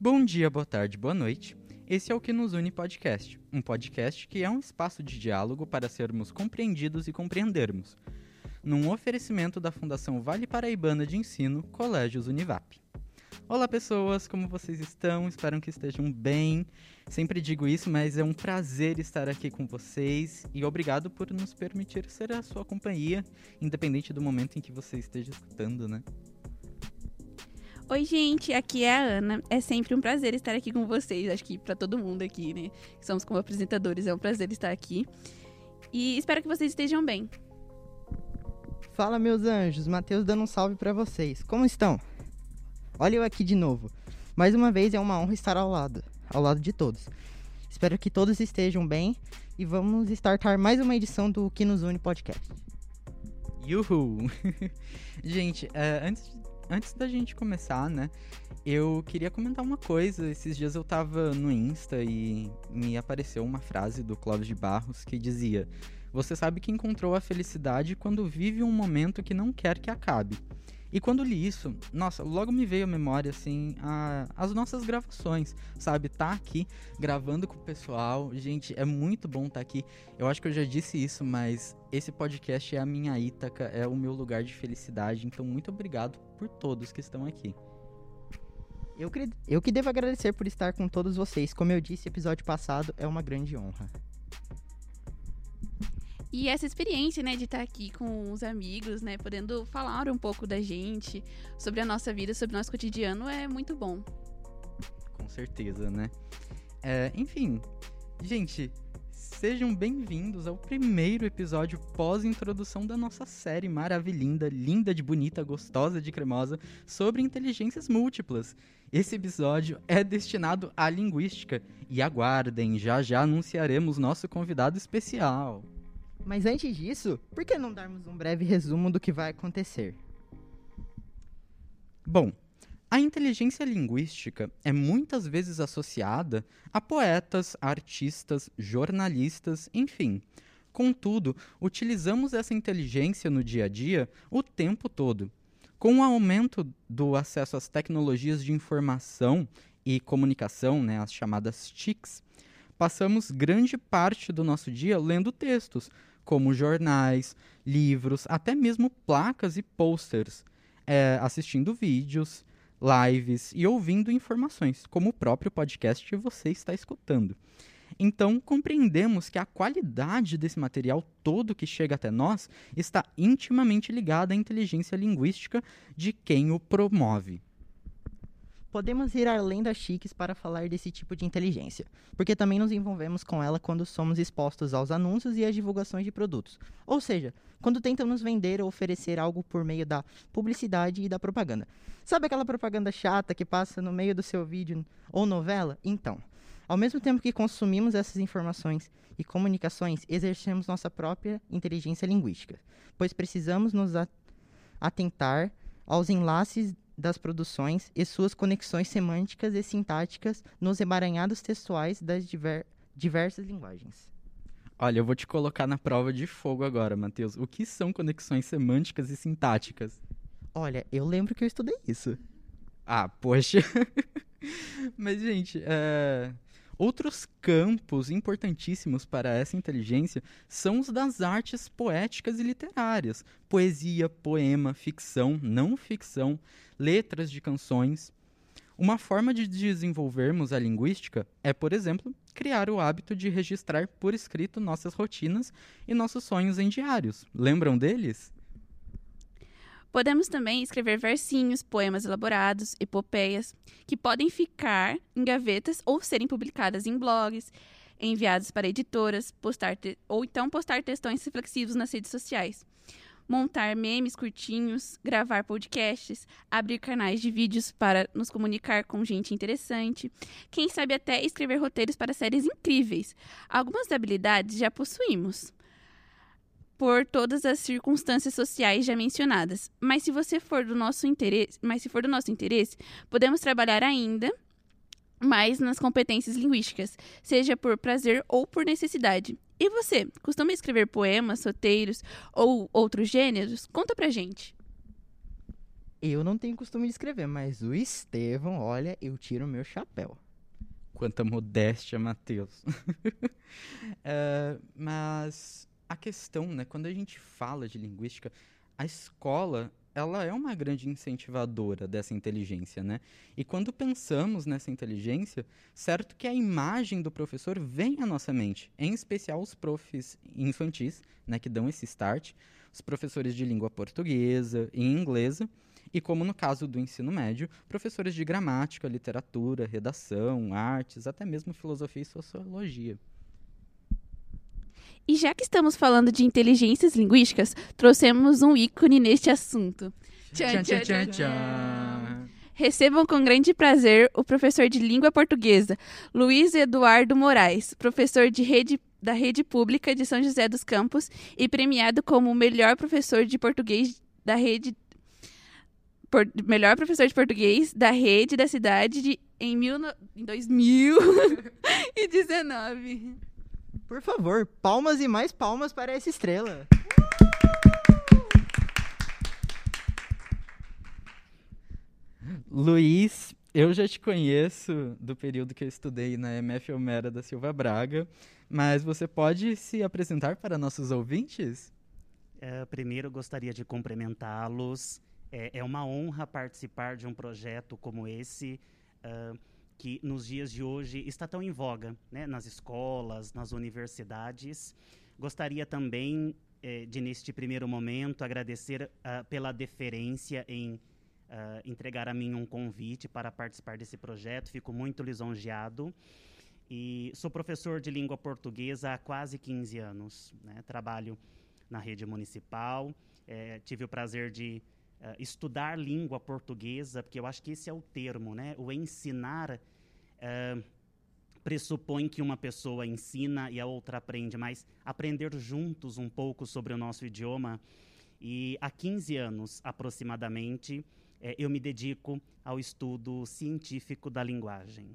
Bom dia, boa tarde, boa noite. Esse é o Que Nos Une Podcast, um podcast que é um espaço de diálogo para sermos compreendidos e compreendermos, num oferecimento da Fundação Vale Paraibana de Ensino, Colégios Univap. Olá, pessoas, como vocês estão? Espero que estejam bem. Sempre digo isso, mas é um prazer estar aqui com vocês e obrigado por nos permitir ser a sua companhia, independente do momento em que você esteja escutando, né? Oi, gente, aqui é a Ana. É sempre um prazer estar aqui com vocês. Acho que para todo mundo aqui, né? Que somos como apresentadores, é um prazer estar aqui. E espero que vocês estejam bem. Fala, meus anjos. Matheus dando um salve para vocês. Como estão? Olha eu aqui de novo. Mais uma vez é uma honra estar ao lado, ao lado de todos. Espero que todos estejam bem e vamos startar mais uma edição do Que Nos Une Podcast. Yuhu! gente, é, antes antes da gente começar, né? Eu queria comentar uma coisa. Esses dias eu tava no Insta e me apareceu uma frase do Clóvis de Barros que dizia: Você sabe que encontrou a felicidade quando vive um momento que não quer que acabe. E quando li isso, nossa, logo me veio à memória, assim, a, as nossas gravações, sabe? Tá aqui gravando com o pessoal. Gente, é muito bom estar tá aqui. Eu acho que eu já disse isso, mas esse podcast é a minha Ítaca, é o meu lugar de felicidade. Então, muito obrigado por todos que estão aqui. Eu, eu que devo agradecer por estar com todos vocês. Como eu disse episódio passado, é uma grande honra. E essa experiência, né, de estar aqui com os amigos, né, podendo falar um pouco da gente, sobre a nossa vida, sobre o nosso cotidiano, é muito bom. Com certeza, né? É, enfim, gente, sejam bem-vindos ao primeiro episódio pós-introdução da nossa série maravilhinda, linda de bonita, gostosa de cremosa, sobre inteligências múltiplas. Esse episódio é destinado à linguística. E aguardem, já já anunciaremos nosso convidado especial. Mas antes disso, por que não darmos um breve resumo do que vai acontecer? Bom, a inteligência linguística é muitas vezes associada a poetas, artistas, jornalistas, enfim. Contudo, utilizamos essa inteligência no dia a dia o tempo todo. Com o aumento do acesso às tecnologias de informação e comunicação, né, as chamadas TICs, passamos grande parte do nosso dia lendo textos, como jornais, livros, até mesmo placas e posters, é, assistindo vídeos, lives e ouvindo informações, como o próprio podcast que você está escutando. Então, compreendemos que a qualidade desse material todo que chega até nós está intimamente ligada à inteligência linguística de quem o promove. Podemos ir além das chiques para falar desse tipo de inteligência, porque também nos envolvemos com ela quando somos expostos aos anúncios e às divulgações de produtos. Ou seja, quando tentam nos vender ou oferecer algo por meio da publicidade e da propaganda. Sabe aquela propaganda chata que passa no meio do seu vídeo ou novela? Então, ao mesmo tempo que consumimos essas informações e comunicações, exercemos nossa própria inteligência linguística, pois precisamos nos atentar aos enlaces das produções e suas conexões semânticas e sintáticas nos emaranhados textuais das diver diversas linguagens. Olha, eu vou te colocar na prova de fogo agora, Matheus. O que são conexões semânticas e sintáticas? Olha, eu lembro que eu estudei isso. Ah, poxa. Mas, gente, é... Outros campos importantíssimos para essa inteligência são os das artes poéticas e literárias: poesia, poema, ficção, não ficção, letras de canções. Uma forma de desenvolvermos a linguística é, por exemplo, criar o hábito de registrar por escrito nossas rotinas e nossos sonhos em diários. Lembram deles? Podemos também escrever versinhos, poemas elaborados, epopeias, que podem ficar em gavetas ou serem publicadas em blogs, enviados para editoras, postar ou então postar textões reflexivos nas redes sociais. Montar memes curtinhos, gravar podcasts, abrir canais de vídeos para nos comunicar com gente interessante, quem sabe até escrever roteiros para séries incríveis. Algumas habilidades já possuímos por todas as circunstâncias sociais já mencionadas. Mas se você for do nosso interesse, mas se for do nosso interesse, podemos trabalhar ainda mais nas competências linguísticas, seja por prazer ou por necessidade. E você, costuma escrever poemas, roteiros ou outros gêneros? Conta pra gente. Eu não tenho costume de escrever, mas o Estevão, olha, eu tiro o meu chapéu. Quanta modéstia, Matheus. É, mas a questão, né, quando a gente fala de linguística, a escola, ela é uma grande incentivadora dessa inteligência, né? E quando pensamos nessa inteligência, certo que a imagem do professor vem à nossa mente, em especial os profs infantis, né, que dão esse start, os professores de língua portuguesa e inglesa, e como no caso do ensino médio, professores de gramática, literatura, redação, artes, até mesmo filosofia e sociologia. E já que estamos falando de inteligências linguísticas, trouxemos um ícone neste assunto. Tchan, tchan, tchan, tchan. Recebam com grande prazer o professor de língua portuguesa, Luiz Eduardo Moraes, professor de rede, da rede pública de São José dos Campos e premiado como o melhor professor de português da rede por- melhor professor de português da rede da cidade de, em, mil, em 2019. Por favor, palmas e mais palmas para essa estrela. Luiz, eu já te conheço do período que eu estudei na MF Homera da Silva Braga, mas você pode se apresentar para nossos ouvintes? Eh, primeiro, gostaria de cumprimentá-los. É, é uma honra participar de um projeto como esse, ah, que nos dias de hoje está tão em voga, né, nas escolas, nas universidades. Gostaria também eh, de, neste primeiro momento, agradecer ah, pela deferência em ah, entregar a mim um convite para participar desse projeto. Fico muito lisonjeado. E sou professor de língua portuguesa há quase 15 anos. né, Trabalho na rede municipal. Eh, tive o prazer de eh, estudar língua portuguesa, porque eu acho que esse é o termo, né? O ensinar eh, pressupõe que uma pessoa ensina e a outra aprende, mas aprender juntos um pouco sobre o nosso idioma. E há 15 anos, aproximadamente, eh, eu me dedico ao estudo científico da linguagem.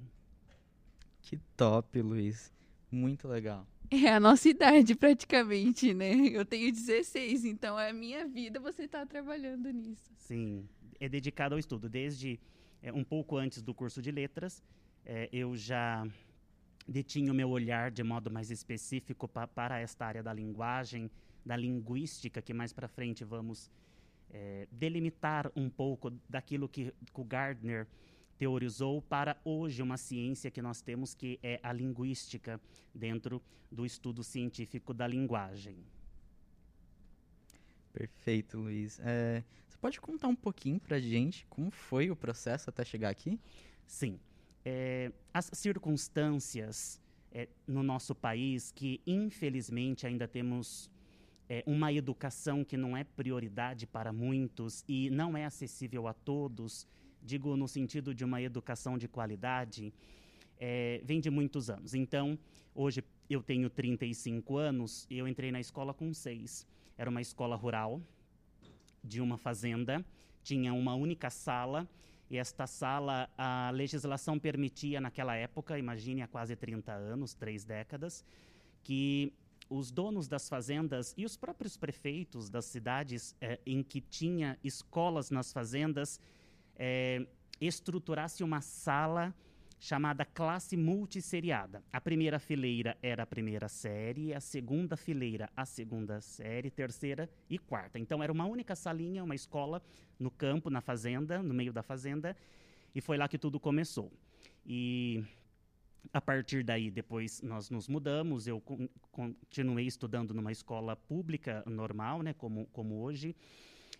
Que top, Luiz. Muito legal. É a nossa idade, praticamente, né? Eu tenho 16, então é a minha vida você tá trabalhando nisso. Sim, é dedicado ao estudo. Desde eh, um pouco antes do curso de letras, eh, eu já detinha o meu olhar de modo mais específico pa- para esta área da linguagem, da linguística, que mais para frente vamos eh, delimitar um pouco daquilo que, que o Gardner teorizou para hoje uma ciência que nós temos que é a linguística dentro do estudo científico da linguagem. Perfeito, Luiz. É, você pode contar um pouquinho pra gente como foi o processo até chegar aqui? Sim. É, as circunstâncias é, no nosso país que, infelizmente, ainda temos é, uma educação que não é prioridade para muitos e não é acessível a todos, digo no sentido de uma educação de qualidade, é, vem de muitos anos. Então, hoje eu tenho 35 anos e eu entrei na escola com seis. Era uma escola rural de uma fazenda, tinha uma única sala e esta sala, a legislação permitia naquela época, imagine há quase 30 anos, três décadas, que os donos das fazendas e os próprios prefeitos das cidades eh, em que tinha escolas nas fazendas eh, estruturasse uma sala chamada classe multisseriada. A primeira fileira era a primeira série, a segunda fileira a segunda série, terceira e quarta. Então era uma única salinha, uma escola no campo, na fazenda, no meio da fazenda, e foi lá que tudo começou. E a partir daí, depois nós nos mudamos, eu con- continuei estudando numa escola pública normal, né, como, como hoje.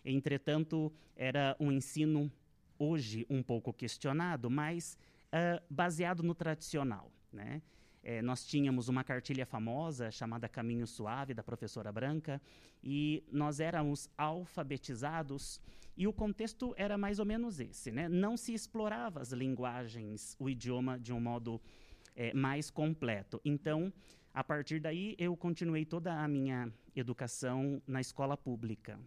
Entretanto, era um ensino hoje um pouco questionado, mas ah, baseado no tradicional, né? Eh, nós tínhamos uma cartilha famosa chamada Caminho Suave, da professora Branca, e nós éramos alfabetizados e o contexto era mais ou menos esse, né? Não se explorava as linguagens, o idioma de um modo eh, mais completo. Então, a partir daí, eu continuei toda a minha educação na escola pública.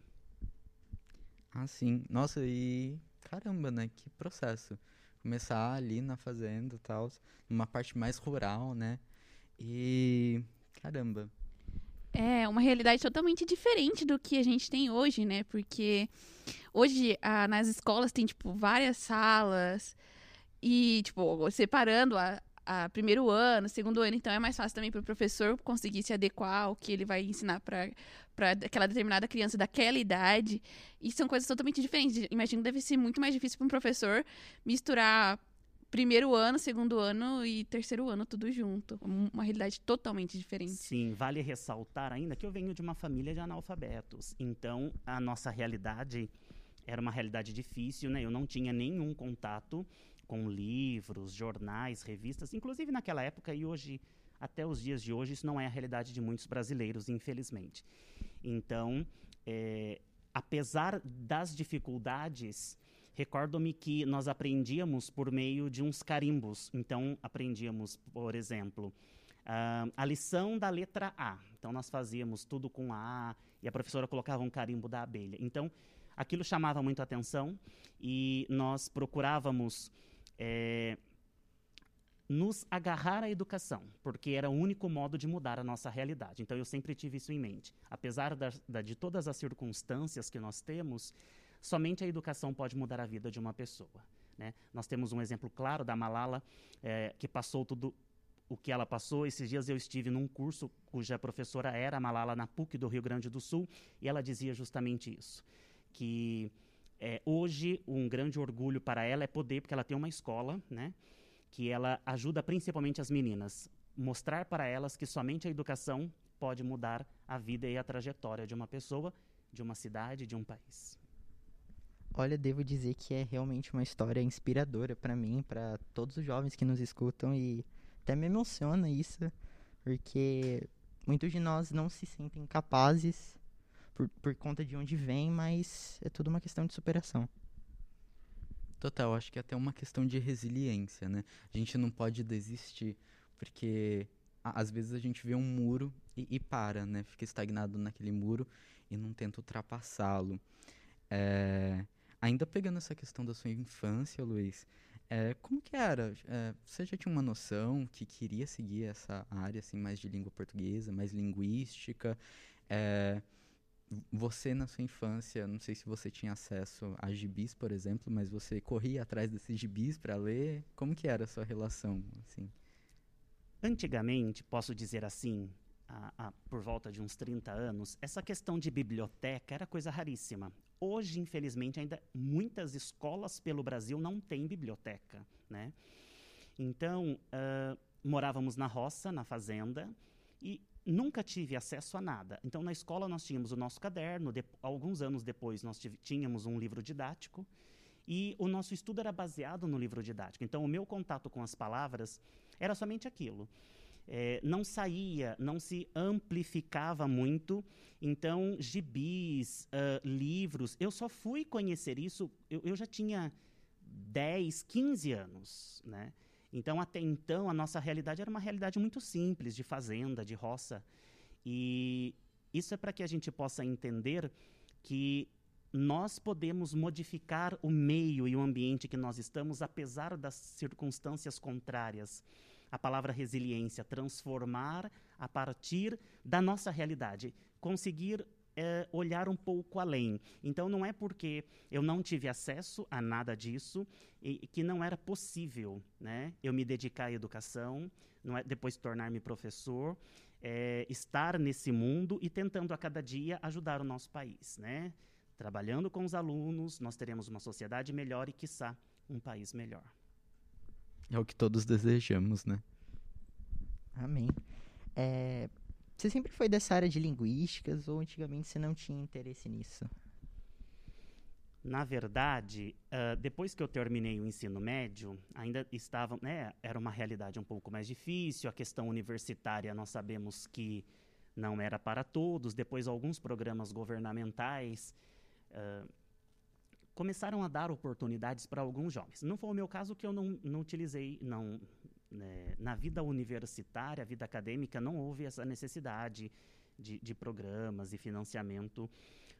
Ah, sim. Nossa, e caramba, né? Que processo. Começar ali na fazenda e tal, numa parte mais rural, né? E caramba. É uma realidade totalmente diferente do que a gente tem hoje, né? Porque hoje ah, nas escolas tem, tipo, várias salas e, tipo, separando a, a primeiro ano, segundo ano, então é mais fácil também para o professor conseguir se adequar ao que ele vai ensinar para aquela determinada criança daquela idade. E são coisas totalmente diferentes. Imagino que deve ser muito mais difícil para um professor misturar primeiro ano, segundo ano e terceiro ano tudo junto. Uma realidade totalmente diferente. Sim, vale ressaltar ainda que eu venho de uma família de analfabetos. Então, a nossa realidade era uma realidade difícil, né? Eu não tinha nenhum contato com livros, jornais, revistas, inclusive naquela época e hoje, até os dias de hoje, isso não é a realidade de muitos brasileiros, infelizmente. Então, é, apesar das dificuldades, recordo-me que nós aprendíamos por meio de uns carimbos. Então, aprendíamos, por exemplo, uh, a lição da letra A. Então, nós fazíamos tudo com A e a professora colocava um carimbo da abelha. Então, aquilo chamava muito atenção e nós procurávamos é, nos agarrar à educação, porque era o único modo de mudar a nossa realidade. Então eu sempre tive isso em mente. Apesar da, da, de todas as circunstâncias que nós temos, somente a educação pode mudar a vida de uma pessoa. Né? Nós temos um exemplo claro da Malala, é, que passou tudo o que ela passou. Esses dias eu estive num curso cuja professora era a Malala na PUC do Rio Grande do Sul, e ela dizia justamente isso, que é, hoje, um grande orgulho para ela é poder, porque ela tem uma escola, né? Que ela ajuda principalmente as meninas. Mostrar para elas que somente a educação pode mudar a vida e a trajetória de uma pessoa, de uma cidade, de um país. Olha, devo dizer que é realmente uma história inspiradora para mim, para todos os jovens que nos escutam e até me emociona isso, porque muitos de nós não se sentem capazes por, por conta de onde vem, mas é tudo uma questão de superação. Total, acho que é até uma questão de resiliência, né? A gente não pode desistir, porque às vezes a gente vê um muro e, e, para, né? Fica estagnado naquele muro e não tenta ultrapassá-lo. É, ainda pegando essa questão da sua infância, Luiz, é, como que era? É, você já tinha uma noção que queria seguir essa área assim mais de língua portuguesa, mais linguística? É, você na sua infância, não sei se você tinha acesso a gibis, por exemplo, mas você corria atrás desses gibis para ler? Como que era a sua relação, assim? Antigamente, posso dizer assim, a, a, por volta de uns 30 anos, essa questão de biblioteca era coisa raríssima. Hoje, infelizmente, ainda muitas escolas pelo Brasil não têm biblioteca, né? Então, uh, morávamos na roça, na fazenda, e nunca tive acesso a nada. Então, na escola, nós tínhamos o nosso caderno. De, alguns anos depois, nós tínhamos um livro didático. E o nosso estudo era baseado no livro didático. Então, o meu contato com as palavras era somente aquilo. É, não saía, não se amplificava muito. Então, gibis, uh, livros, eu só fui conhecer isso, eu, eu já tinha 10, 15 anos, né? Então, até então, a nossa realidade era uma realidade muito simples, de fazenda, de roça. E isso é para que a gente possa entender que nós podemos modificar o meio e o ambiente que nós estamos, apesar das circunstâncias contrárias. A palavra resiliência, transformar a partir da nossa realidade, conseguir é, olhar um pouco além. Então, não é porque eu não tive acesso a nada disso e, que não era possível né, eu me dedicar à educação, não é, depois tornar-me professor, é, estar nesse mundo e tentando a cada dia ajudar o nosso país. Né? Trabalhando com os alunos, nós teremos uma sociedade melhor e, quiçá, um país melhor. É o que todos desejamos, né? Amém. É, você sempre foi dessa área de linguísticas ou antigamente você não tinha interesse nisso? Na verdade, uh, depois que eu terminei o ensino médio, ainda estava, né, era uma realidade um pouco mais difícil. A questão universitária, nós sabemos que não era para todos. Depois, alguns programas governamentais uh, começaram a dar oportunidades para alguns jovens. Não foi o meu caso que eu não, não utilizei, não, né, na vida universitária, vida acadêmica, não houve essa necessidade de, de programas e financiamento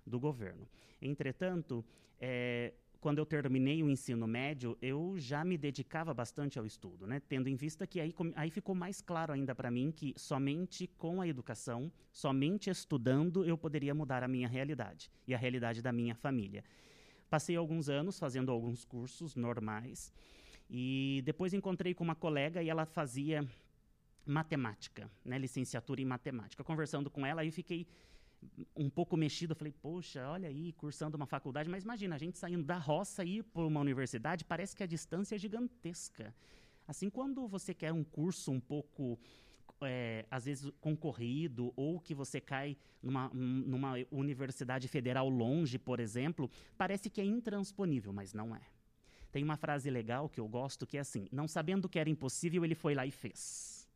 do governo. Entretanto, é, quando eu terminei o ensino médio, eu já me dedicava bastante ao estudo, né? Tendo em vista que aí, aí ficou mais claro ainda para mim que somente com a educação, somente estudando, eu poderia mudar a minha realidade e a realidade da minha família. Passei alguns anos fazendo alguns cursos normais e depois encontrei com uma colega e ela fazia matemática, né? Licenciatura em matemática. Conversando com ela, aí fiquei um pouco mexido, falei, poxa, olha aí, cursando uma faculdade, mas imagina, a gente saindo da roça e ir para uma universidade, parece que a distância é gigantesca. Assim, quando você quer um curso um pouco, é, às vezes, concorrido, ou que você cai numa, numa universidade federal longe, por exemplo, parece que é intransponível, mas não é. Tem uma frase legal que eu gosto que é assim: não sabendo que era impossível, ele foi lá e fez.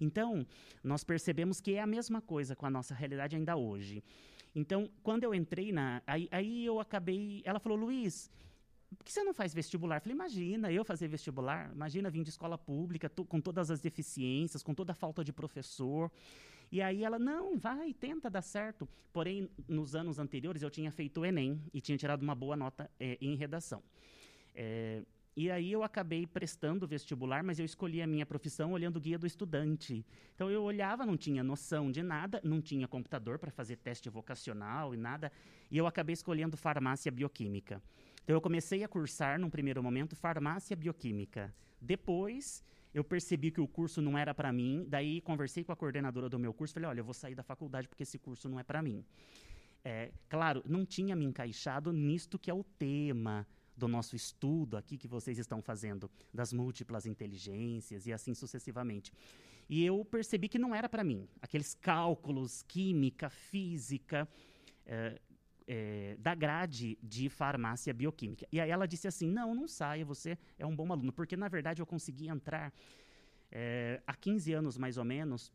Então, nós percebemos que é a mesma coisa com a nossa realidade ainda hoje. Então, quando eu entrei na. Aí, aí eu acabei. Ela falou, Luiz, por que você não faz vestibular? Eu falei, imagina eu fazer vestibular, imagina vir de escola pública, com todas as deficiências, com toda a falta de professor. E aí ela, não, vai, tenta dar certo. Porém, nos anos anteriores eu tinha feito o Enem e tinha tirado uma boa nota é, em redação. É, e aí eu acabei prestando vestibular, mas eu escolhi a minha profissão olhando o guia do estudante. Então eu olhava, não tinha noção de nada, não tinha computador para fazer teste vocacional e nada, e eu acabei escolhendo farmácia bioquímica. Então eu comecei a cursar num primeiro momento farmácia bioquímica. Depois eu percebi que o curso não era para mim, daí conversei com a coordenadora do meu curso, falei: "Olha, eu vou sair da faculdade porque esse curso não é para mim". É, claro, não tinha me encaixado nisto que é o tema, do nosso estudo aqui que vocês estão fazendo das múltiplas inteligências e assim sucessivamente. E eu percebi que não era para mim. Aqueles cálculos, química, física, é, é, da grade de farmácia bioquímica. E aí ela disse assim: não, não saia, você é um bom aluno. Porque, na verdade, eu consegui entrar é, há 15 anos mais ou menos.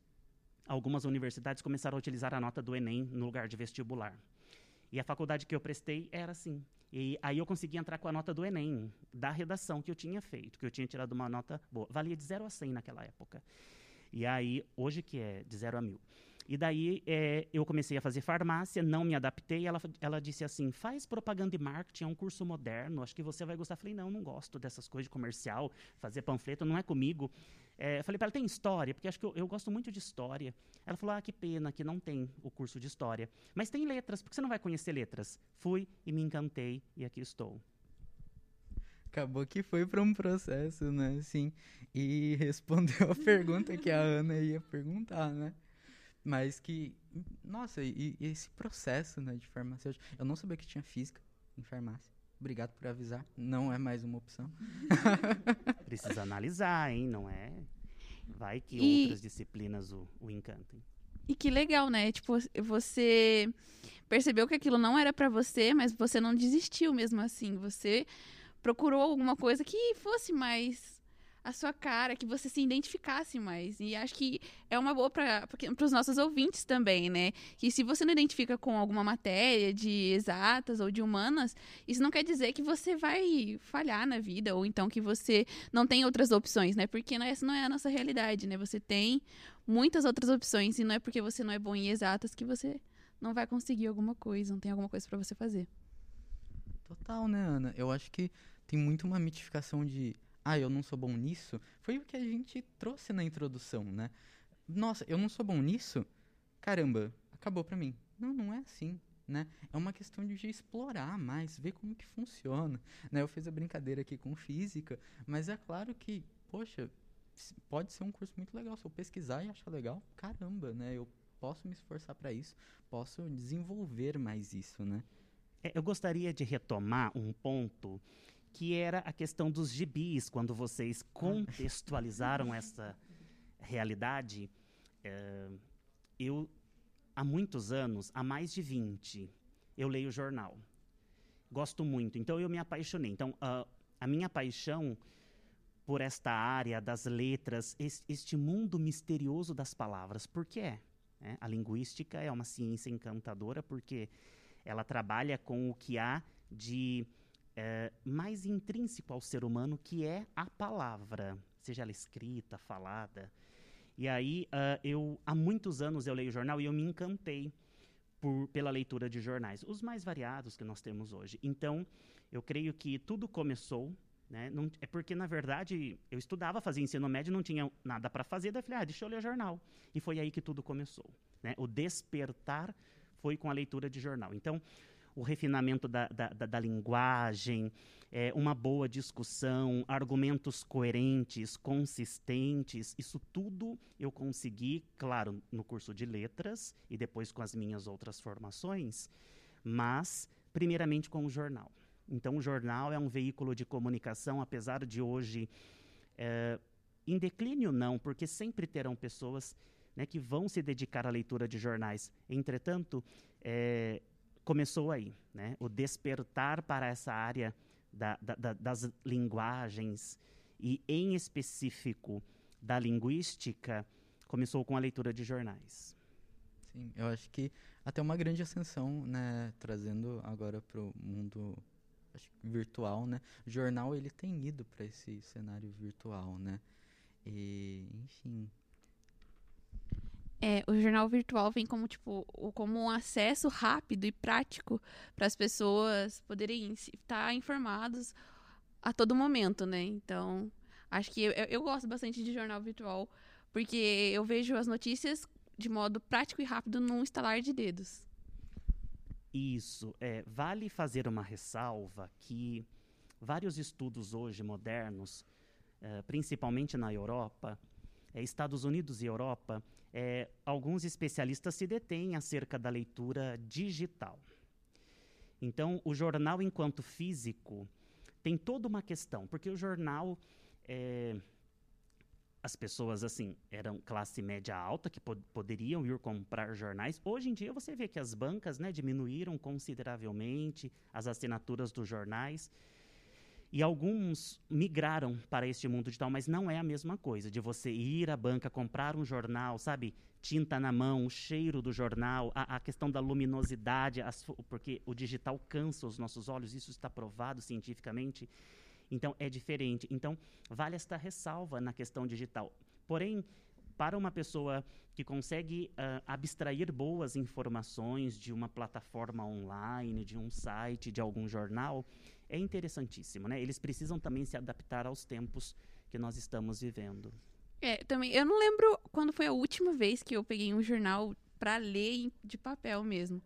Algumas universidades começaram a utilizar a nota do Enem no lugar de vestibular. E a faculdade que eu prestei era assim. E aí eu consegui entrar com a nota do Enem, da redação que eu tinha feito, que eu tinha tirado uma nota boa. Valia de 0 a 100 naquela época. E aí, hoje que é de 0 a 1000. E daí é, eu comecei a fazer farmácia, não me adaptei. Ela, ela disse assim: faz propaganda e marketing, é um curso moderno, acho que você vai gostar. Falei: não, não gosto dessas coisas de comercial, fazer panfleto, não é comigo. É, eu falei para ela: tem história? Porque acho que eu, eu, gosto muito de história. Ela falou: ah, que pena que não tem o curso de história. Mas tem letras, porque você não vai conhecer letras. Fui e me encantei e aqui estou. Acabou que foi para um processo, né? Assim, e respondeu a pergunta que a Ana ia perguntar, né? Mas que, nossa, e, e, esse processo né, de farmacêutico. Eu não sabia que tinha física em farmácia. Obrigado por avisar. Não é mais uma opção. Precisa analisar, hein? Não é. Vai que e... outras disciplinas o, o encantem. E que legal, né? Tipo, você percebeu que aquilo não era para você, mas você não desistiu mesmo assim. Você procurou alguma coisa que fosse mais a sua cara, que você se identificasse mais. E acho que é uma boa para os nossos ouvintes também, né? Que se você não identifica com alguma matéria de exatas ou de humanas, isso não quer dizer que você vai falhar na vida ou então que você não tem outras opções, né? Porque essa não é a nossa realidade, né? Você tem muitas outras opções e não é porque você não é bom em exatas que você não vai conseguir alguma coisa, não tem alguma coisa para você fazer. Total, né, Ana? Eu acho que tem muito uma mitificação de ah, eu não sou bom nisso, foi o que a gente trouxe na introdução, né? Nossa, eu não sou bom nisso? Caramba, acabou pra mim. Não, não é assim, né? É uma questão de explorar mais, ver como que funciona, né? Eu fiz a brincadeira aqui com física, mas é claro que, poxa, pode ser um curso muito legal. Se eu pesquisar e achar legal, caramba, né? Eu posso me esforçar para isso, posso desenvolver mais isso, né? É, eu gostaria de retomar um ponto que era a questão dos gibis, quando vocês contextualizaram essa realidade. É, eu, há muitos anos, há mais de 20, eu leio jornal. Gosto muito, então eu me apaixonei. Então, uh, a minha paixão por esta área das letras, este mundo misterioso das palavras, por que é? Né? A linguística é uma ciência encantadora porque ela trabalha com o que há de é, mais intrínseco ao ser humano, que é a palavra, seja ela escrita, falada. E aí, uh, eu há muitos anos eu leio jornal e eu me encantei por, pela leitura de jornais, os mais variados que nós temos hoje. Então, Eu creio que tudo começou né? Não, é porque, na verdade, eu estudava, fazia ensino médio, não tinha nada para fazer, daí falei, ah, deixa eu ler jornal. E foi aí que tudo começou. Né? O despertar foi com a leitura de jornal. Então, o refinamento da, da, da, da linguagem, é, uma boa discussão, argumentos coerentes, consistentes, isso tudo eu consegui, claro, no curso de letras e depois com as minhas outras formações, mas primeiramente com o jornal. Então, o jornal é um veículo de comunicação, apesar de hoje é, em declínio, não, porque sempre terão pessoas né, que vão se dedicar à leitura de jornais. Entretanto, é, começou aí né, o despertar para essa área da, da, das linguagens e, em específico, da linguística, começou com a leitura de jornais. Sim, eu acho que até uma grande ascensão, né, trazendo agora para o mundo virtual, né? O jornal ele tem ido para esse cenário virtual, né? E, enfim. É, o jornal virtual vem como tipo como um acesso rápido e prático para as pessoas poderem estar informados a todo momento, né? Então, acho que eu, eu gosto bastante de jornal virtual porque eu vejo as notícias de modo prático e rápido num estalar de dedos. Isso. É, vale fazer uma ressalva que vários estudos hoje modernos, é, principalmente na Europa, é, Estados Unidos e Europa, é, alguns especialistas se detêm acerca da leitura digital. Então, o jornal, enquanto físico, tem toda uma questão, porque o jornal é, as pessoas assim eram classe média alta que pod poderiam ir comprar jornais. Hoje em dia você vê que as bancas né, diminuíram consideravelmente as assinaturas dos jornais e alguns migraram para este mundo digital, mas não é a mesma coisa de você ir à banca comprar um jornal, sabe, tinta na mão, o cheiro do jornal, a, a questão da luminosidade, as, porque o digital cansa os nossos olhos, isso está provado cientificamente. Então, é diferente. Então, vale esta ressalva na questão digital. Porém, para uma pessoa que consegue uh, abstrair boas informações de uma plataforma online, de um site, de algum jornal, é interessantíssimo, né? Eles precisam também se adaptar aos tempos que nós estamos vivendo. É, também. Eu não lembro quando foi a última vez que eu peguei um jornal para ler de papel mesmo.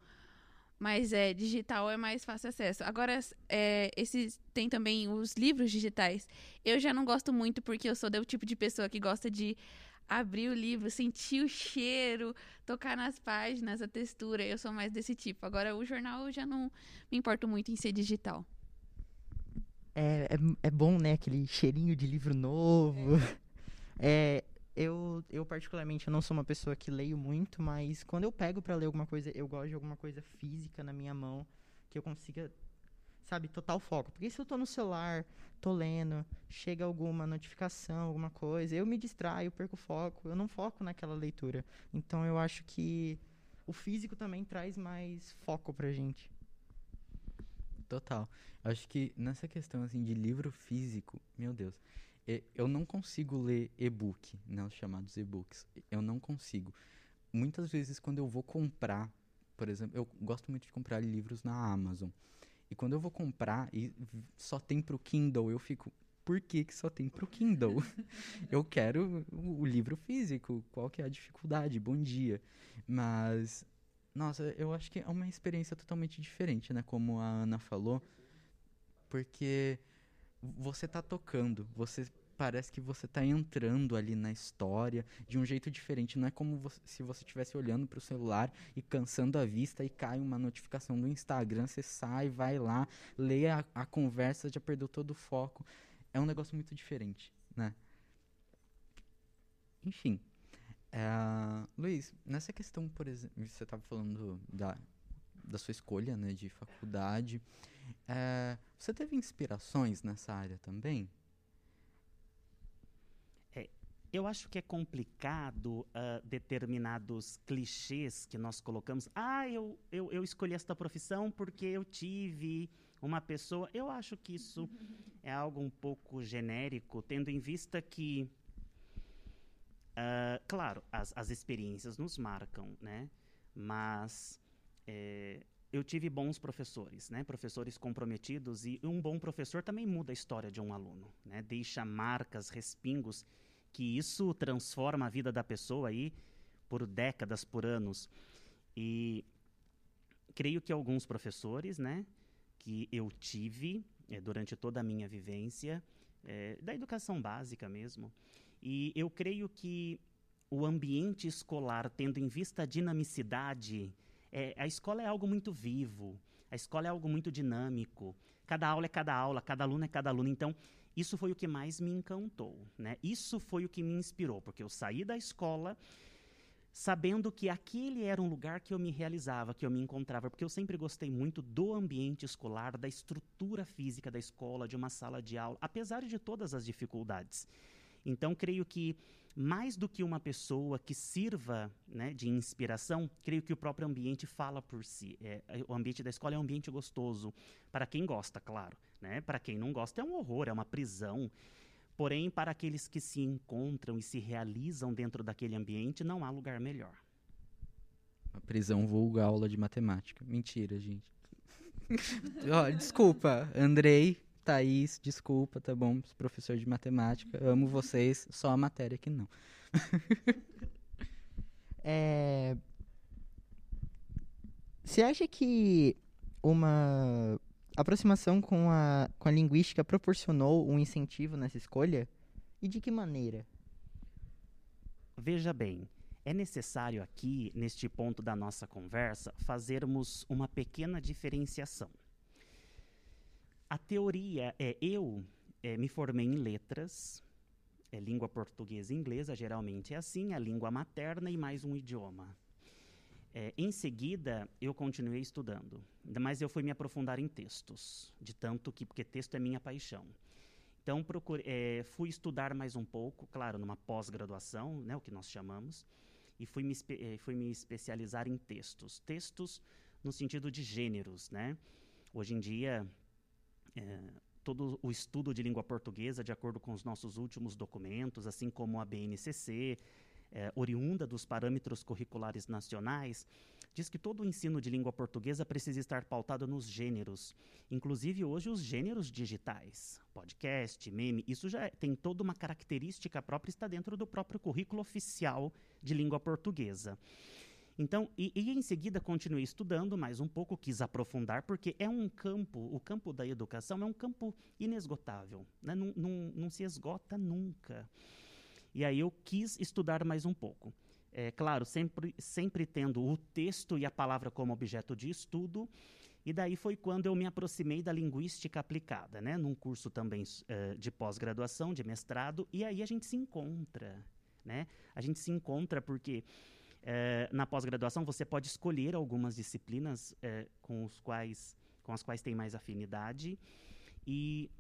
Mas é, digital é mais fácil acesso. Agora, é, esses tem também os livros digitais. Eu já não gosto muito porque eu sou do tipo de pessoa que gosta de abrir o livro, sentir o cheiro, tocar nas páginas, a textura. Eu sou mais desse tipo. Agora, o jornal eu já não me importo muito em ser digital. É, é, é bom, né? Aquele cheirinho de livro novo. É. é eu, eu particularmente, eu não sou uma pessoa que leio muito, mas quando eu pego para ler alguma coisa, eu gosto de alguma coisa física na minha mão, que eu consiga, sabe, total foco. Porque se eu tô no celular, tô lendo, chega alguma notificação, alguma coisa, eu me distraio, perco foco, eu não foco naquela leitura. Então eu acho que o físico também traz mais foco pra gente. Total. Acho que nessa questão assim de livro físico, meu Deus, eu não consigo ler e-book, né, os chamados e-books. Eu não consigo. Muitas vezes quando eu vou comprar, por exemplo, eu gosto muito de comprar livros na Amazon. E quando eu vou comprar e só tem pro Kindle, eu fico, por que, que só tem pro Kindle? eu quero o, o livro físico, qual que é a dificuldade? Bom dia. Mas nossa, eu acho que é uma experiência totalmente diferente, né, como a Ana falou, porque você tá tocando, você parece que você tá entrando ali na história de um jeito diferente. Não é como você, se você estivesse olhando para o celular e cansando a vista e cai uma notificação do Instagram, você sai, vai lá, lê a, a conversa, já perdeu todo o foco. É um negócio muito diferente, né? Enfim. É, Luiz, nessa questão, por exemplo, você estava falando da, da sua escolha né, de faculdade. É, você teve inspirações nessa área também? É, eu acho que é complicado uh, determinados clichês que nós colocamos. Ah, eu, eu, eu escolhi esta profissão porque eu tive uma pessoa. Eu acho que isso é algo um pouco genérico, tendo em vista que, uh, claro, as, as experiências nos marcam, né? Mas é, eu tive bons professores, né? Professores comprometidos e um bom professor também muda a história de um aluno, né? Deixa marcas, respingos, que isso transforma a vida da pessoa aí por décadas, por anos. E creio que alguns professores, né, que eu tive é, durante toda a minha vivência, é, da educação básica mesmo, e eu creio que o ambiente escolar, tendo em vista a dinamicidade, é, a escola é algo muito vivo, a escola é algo muito dinâmico. Cada aula é cada aula, cada aluno é cada aluno. Então, isso foi o que mais me encantou, né? Isso foi o que me inspirou, porque eu saí da escola sabendo que aquele era um lugar que eu me realizava, que eu me encontrava, porque eu sempre gostei muito do ambiente escolar, da estrutura física da escola, de uma sala de aula, apesar de todas as dificuldades. Então, creio que mais do que uma pessoa que sirva né, de inspiração, creio que o próprio ambiente fala por si. É, o ambiente da escola é um ambiente gostoso, para quem gosta, claro. Né? Para quem não gosta, é um horror, é uma prisão. Porém, para aqueles que se encontram e se realizam dentro daquele ambiente, não há lugar melhor. A prisão vulga aula de matemática. Mentira, gente. oh, desculpa, Andrei, Thaís, desculpa, tá bom? Professor de matemática, amo vocês, só a matéria que não. é... Você acha que uma aproximação com a, com a linguística proporcionou um incentivo nessa escolha? E de que maneira? Veja bem, é necessário aqui, neste ponto da nossa conversa, fazermos uma pequena diferenciação. A teoria é eu é, me formei em letras, é, língua portuguesa e inglesa, geralmente é assim, a língua materna e mais um idioma. É, em seguida, eu continuei estudando, mas eu fui me aprofundar em textos, de tanto que, porque texto é minha paixão. Então, procure, é, fui estudar mais um pouco, claro, numa pós-graduação, né, o que nós chamamos, e fui me, é, fui me especializar em textos. Textos no sentido de gêneros, né? Hoje em dia, é, todo o estudo de língua portuguesa, de acordo com os nossos últimos documentos, assim como a BNCC, é, oriunda dos parâmetros curriculares nacionais, diz que todo o ensino de língua portuguesa precisa estar pautado nos gêneros, inclusive hoje os gêneros digitais, podcast, meme, isso já é, tem toda uma característica própria, está dentro do próprio currículo oficial de língua portuguesa. Então, e, e, em seguida continuei estudando mais um pouco, quis aprofundar, porque é um campo, o campo da educação é um campo inesgotável, né? não, não, não se esgota nunca. E aí eu quis estudar mais um pouco. É, claro, sempre, sempre tendo o texto e a palavra como objeto de estudo, e daí foi quando eu me aproximei da linguística aplicada, né? num curso também uh, de pós-graduação, de mestrado, e aí a gente se encontra. Né? A gente se encontra porque é, na pós-graduação, você pode escolher algumas disciplinas é, com, os quais, com as quais tem mais afinidade. E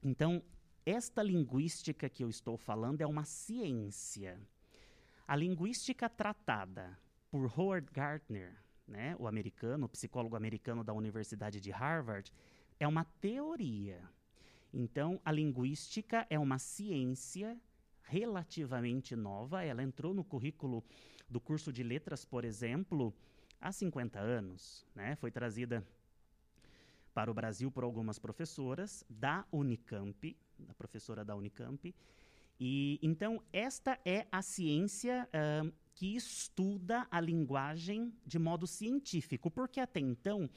então, esta linguística que eu estou falando é uma ciência. A linguística tratada por Howard Gardner, né, o americano, o psicólogo americano da Universidade de Harvard, é uma teoria. Então, a linguística é uma ciência relativamente nova, ela entrou no currículo do curso de letras, por exemplo, há 50 anos. Né? Foi trazida para o Brasil por algumas professoras da Unicamp, da professora da Unicamp. E então esta é a ciência uh, que estuda a linguagem de modo científico, porque até então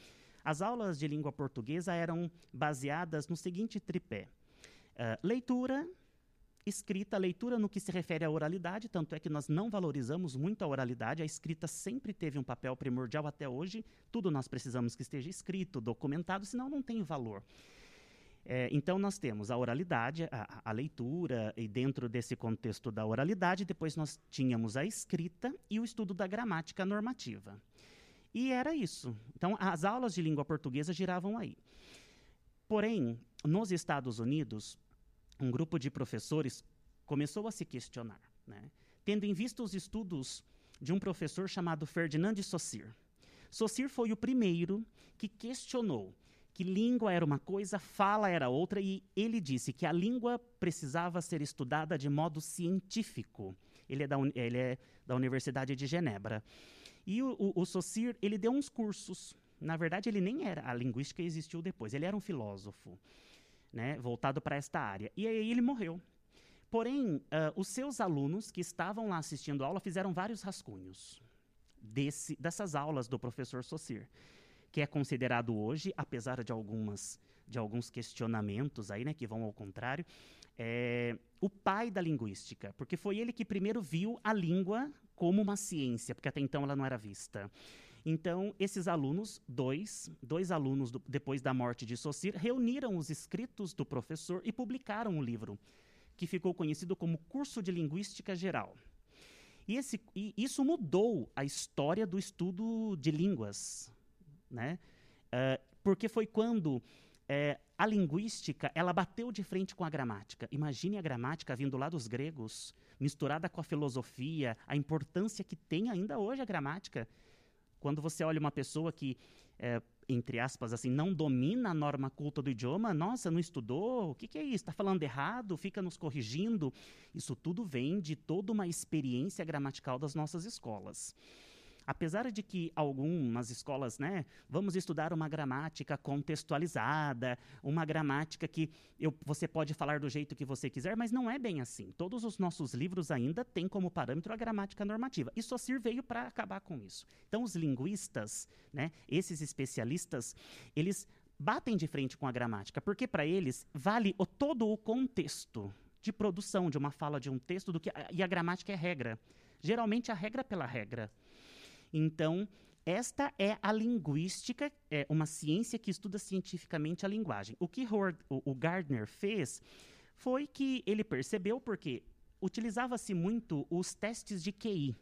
as aulas de língua portuguesa eram baseadas no seguinte tripé: uh, leitura, escrita, leitura no que se refere à oralidade, tanto é que nós não valorizamos muito a oralidade, a escrita sempre teve um papel primordial até hoje, tudo nós precisamos que esteja escrito, documentado, senão não tem valor. É, então, nós temos a oralidade, a, a, leitura, e dentro desse contexto da oralidade, depois nós tínhamos a escrita e o estudo da gramática normativa. E era isso. Então, as aulas de língua portuguesa giravam aí. Porém, nos Estados Unidos, um grupo de professores começou a se questionar, né? tendo em vista os estudos de um professor chamado Ferdinand de Saussure. Saussure foi o primeiro que questionou que língua era uma coisa, fala era outra, e ele disse que a língua precisava ser estudada de modo científico. Ele é da, ele é da Universidade de Genebra. E o, o, o Saussure, ele deu uns cursos Na verdade, ele nem era. A linguística existiu depois. Ele era um filósofo, né, voltado para esta área. E aí ele morreu. Porém, uh, os seus alunos que estavam lá assistindo a aula fizeram vários rascunhos desse, dessas aulas do professor Saussure, que é considerado hoje, apesar de algumas de alguns questionamentos aí, né, que vão ao contrário, é, o pai da linguística, porque foi ele que primeiro viu a língua como uma ciência, porque até então ela não era vista. Então, esses alunos, dois, dois alunos do, depois da morte de Saussure, reuniram os escritos do professor e publicaram um livro, que ficou conhecido como Curso de Linguística Geral. E, esse, e isso mudou a história do estudo de línguas, né? Uh, porque foi quando é, a linguística ela bateu de frente com a gramática. Imagine a gramática vindo lá dos gregos, misturada com a filosofia, a importância que tem ainda hoje a gramática. Quando você olha uma pessoa que, é, entre aspas, assim, não domina a norma culta do idioma, nossa, não estudou, o que, que é isso? Está falando errado, fica nos corrigindo. Isso tudo vem de toda uma experiência gramatical das nossas escolas. Apesar de que algumas escolas, né, vamos estudar uma gramática contextualizada, uma gramática que eu, você pode falar do jeito que você quiser, mas não é bem assim. Todos os nossos livros ainda têm como parâmetro a gramática normativa. E Saussure veio para acabar com isso. Então, os linguistas, né, esses especialistas, eles batem de frente com a gramática, porque para eles vale o, todo o contexto de produção de uma fala de um texto do que e a gramática é regra. Geralmente a regra pela regra. Então, esta é a linguística, é uma ciência que estuda cientificamente a linguagem. O que Howard, o, o Gardner fez foi que ele percebeu porque utilizava-se muito os testes de QI.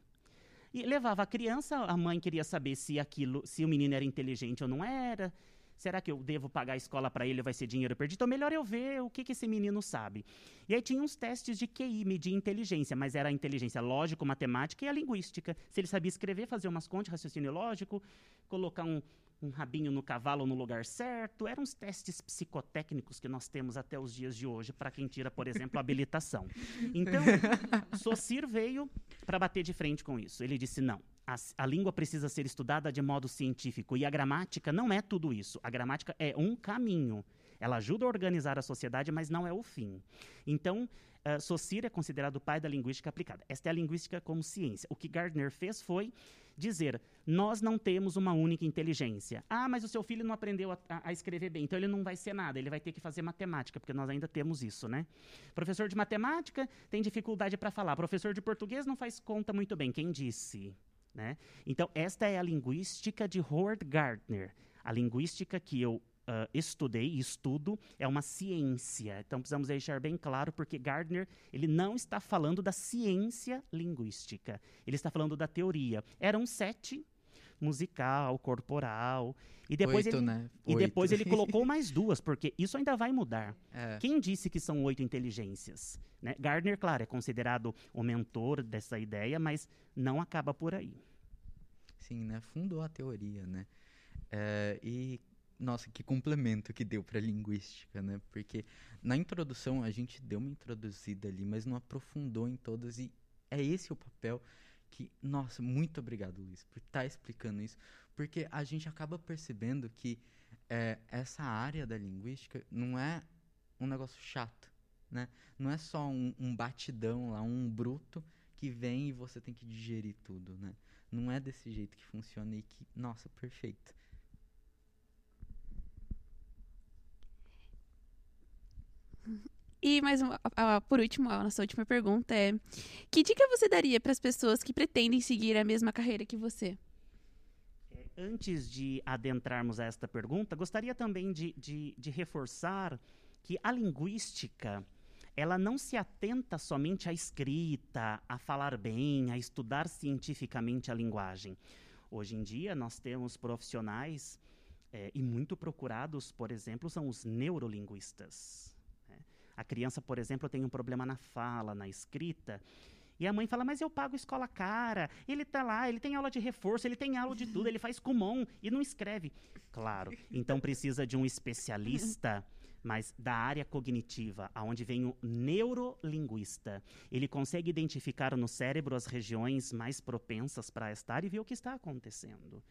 E levava a criança, a mãe queria saber se aquilo, se o menino era inteligente ou não era, Será que eu devo pagar a escola para ele vai ser dinheiro perdido? Então, melhor eu ver o que, que esse menino sabe. E aí tinha uns testes de QI, medir inteligência, mas era a inteligência lógico-matemática e a linguística. Se ele sabia escrever, fazer umas contas, raciocínio lógico, colocar um, um rabinho no cavalo no lugar certo. Eram os testes psicotécnicos que nós temos até os dias de hoje para quem tira, por exemplo, habilitação. Então, Saussure veio para bater de frente com isso. Ele disse: não, a, a, língua precisa ser estudada de modo científico e a gramática não é tudo isso. A gramática é um caminho. Ela ajuda a organizar a sociedade, mas não é o fim. Então, uh, Saussure é considerado o pai da linguística aplicada. Esta é a linguística como ciência. O que Gardner fez foi dizer: nós não temos uma única inteligência. Ah, mas o seu filho não aprendeu a, a, escrever bem, então ele não vai ser nada, ele vai ter que fazer matemática, porque nós ainda temos isso, né? Professor de matemática tem dificuldade para falar, professor de português não faz conta muito bem. Quem disse? Né? Então, esta é a linguística de Howard Gardner. A linguística que eu uh, estudei e estudo é uma ciência. Então, precisamos deixar bem claro, porque Gardner ele não está falando da ciência linguística. Ele está falando da teoria. Eram sete musical, corporal. E depois, oito, ele, né? e depois ele colocou mais duas, porque isso ainda vai mudar. É. Quem disse que são oito inteligências? Né? Gardner, claro, é considerado o mentor dessa ideia, mas não acaba por aí. Sim, né? Fundou a teoria, né? É, e nossa, que complemento que deu para linguística, né? Porque na introdução a gente deu uma introduzida ali, mas não aprofundou em todas e é esse o papel que, nossa, muito obrigado, Luiz, por estar tá explicando isso, porque a gente acaba percebendo que é, essa área da linguística não é um negócio chato, né? Não é só um, um batidão lá, um bruto que vem e você tem que digerir tudo, né? Não é desse jeito que funciona e que, nossa, perfeito. E mais uma, a, a, por último, a nossa última pergunta é: que dica você daria para as pessoas que pretendem seguir a mesma carreira que você? É, antes de adentrarmos a esta pergunta, gostaria também de, de, de reforçar que a linguística ela não se atenta somente à escrita, a falar bem, a estudar cientificamente a linguagem. Hoje em dia, nós temos profissionais é, e muito procurados, por exemplo, são os neurolinguistas. Né? A criança, por exemplo, tem um problema na fala, na escrita, e a mãe fala, mas eu pago escola cara, ele tá lá, ele tem aula de reforço, ele tem aula de tudo, ele faz Kumon e não escreve. Claro, então precisa de um especialista mas da área cognitiva, aonde vem o neurolinguista. Ele consegue identificar no cérebro as regiões mais propensas para estar e ver o que está acontecendo.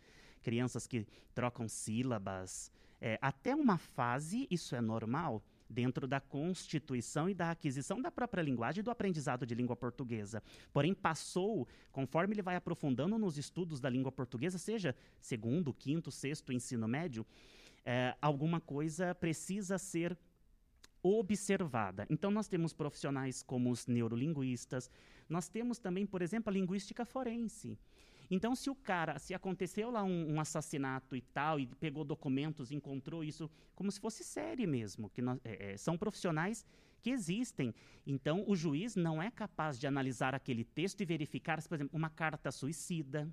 crianças que trocam sílabas. É, até uma fase, isso é normal dentro da constituição e da aquisição da própria linguagem e do aprendizado de língua portuguesa. Porém, passou, conforme ele vai aprofundando nos estudos da língua portuguesa, seja segundo, quinto, sexto ensino médio, é, alguma coisa precisa ser observada. Então, nós temos profissionais como os neurolinguistas, nós temos também, por exemplo, a linguística forense. Então, se o cara, se aconteceu lá um, um, assassinato e tal, e pegou documentos, encontrou isso, como se fosse série mesmo, que nós, é, é, são profissionais que existem. Então, o juiz não é capaz de analisar aquele texto e verificar, por exemplo, uma carta suicida.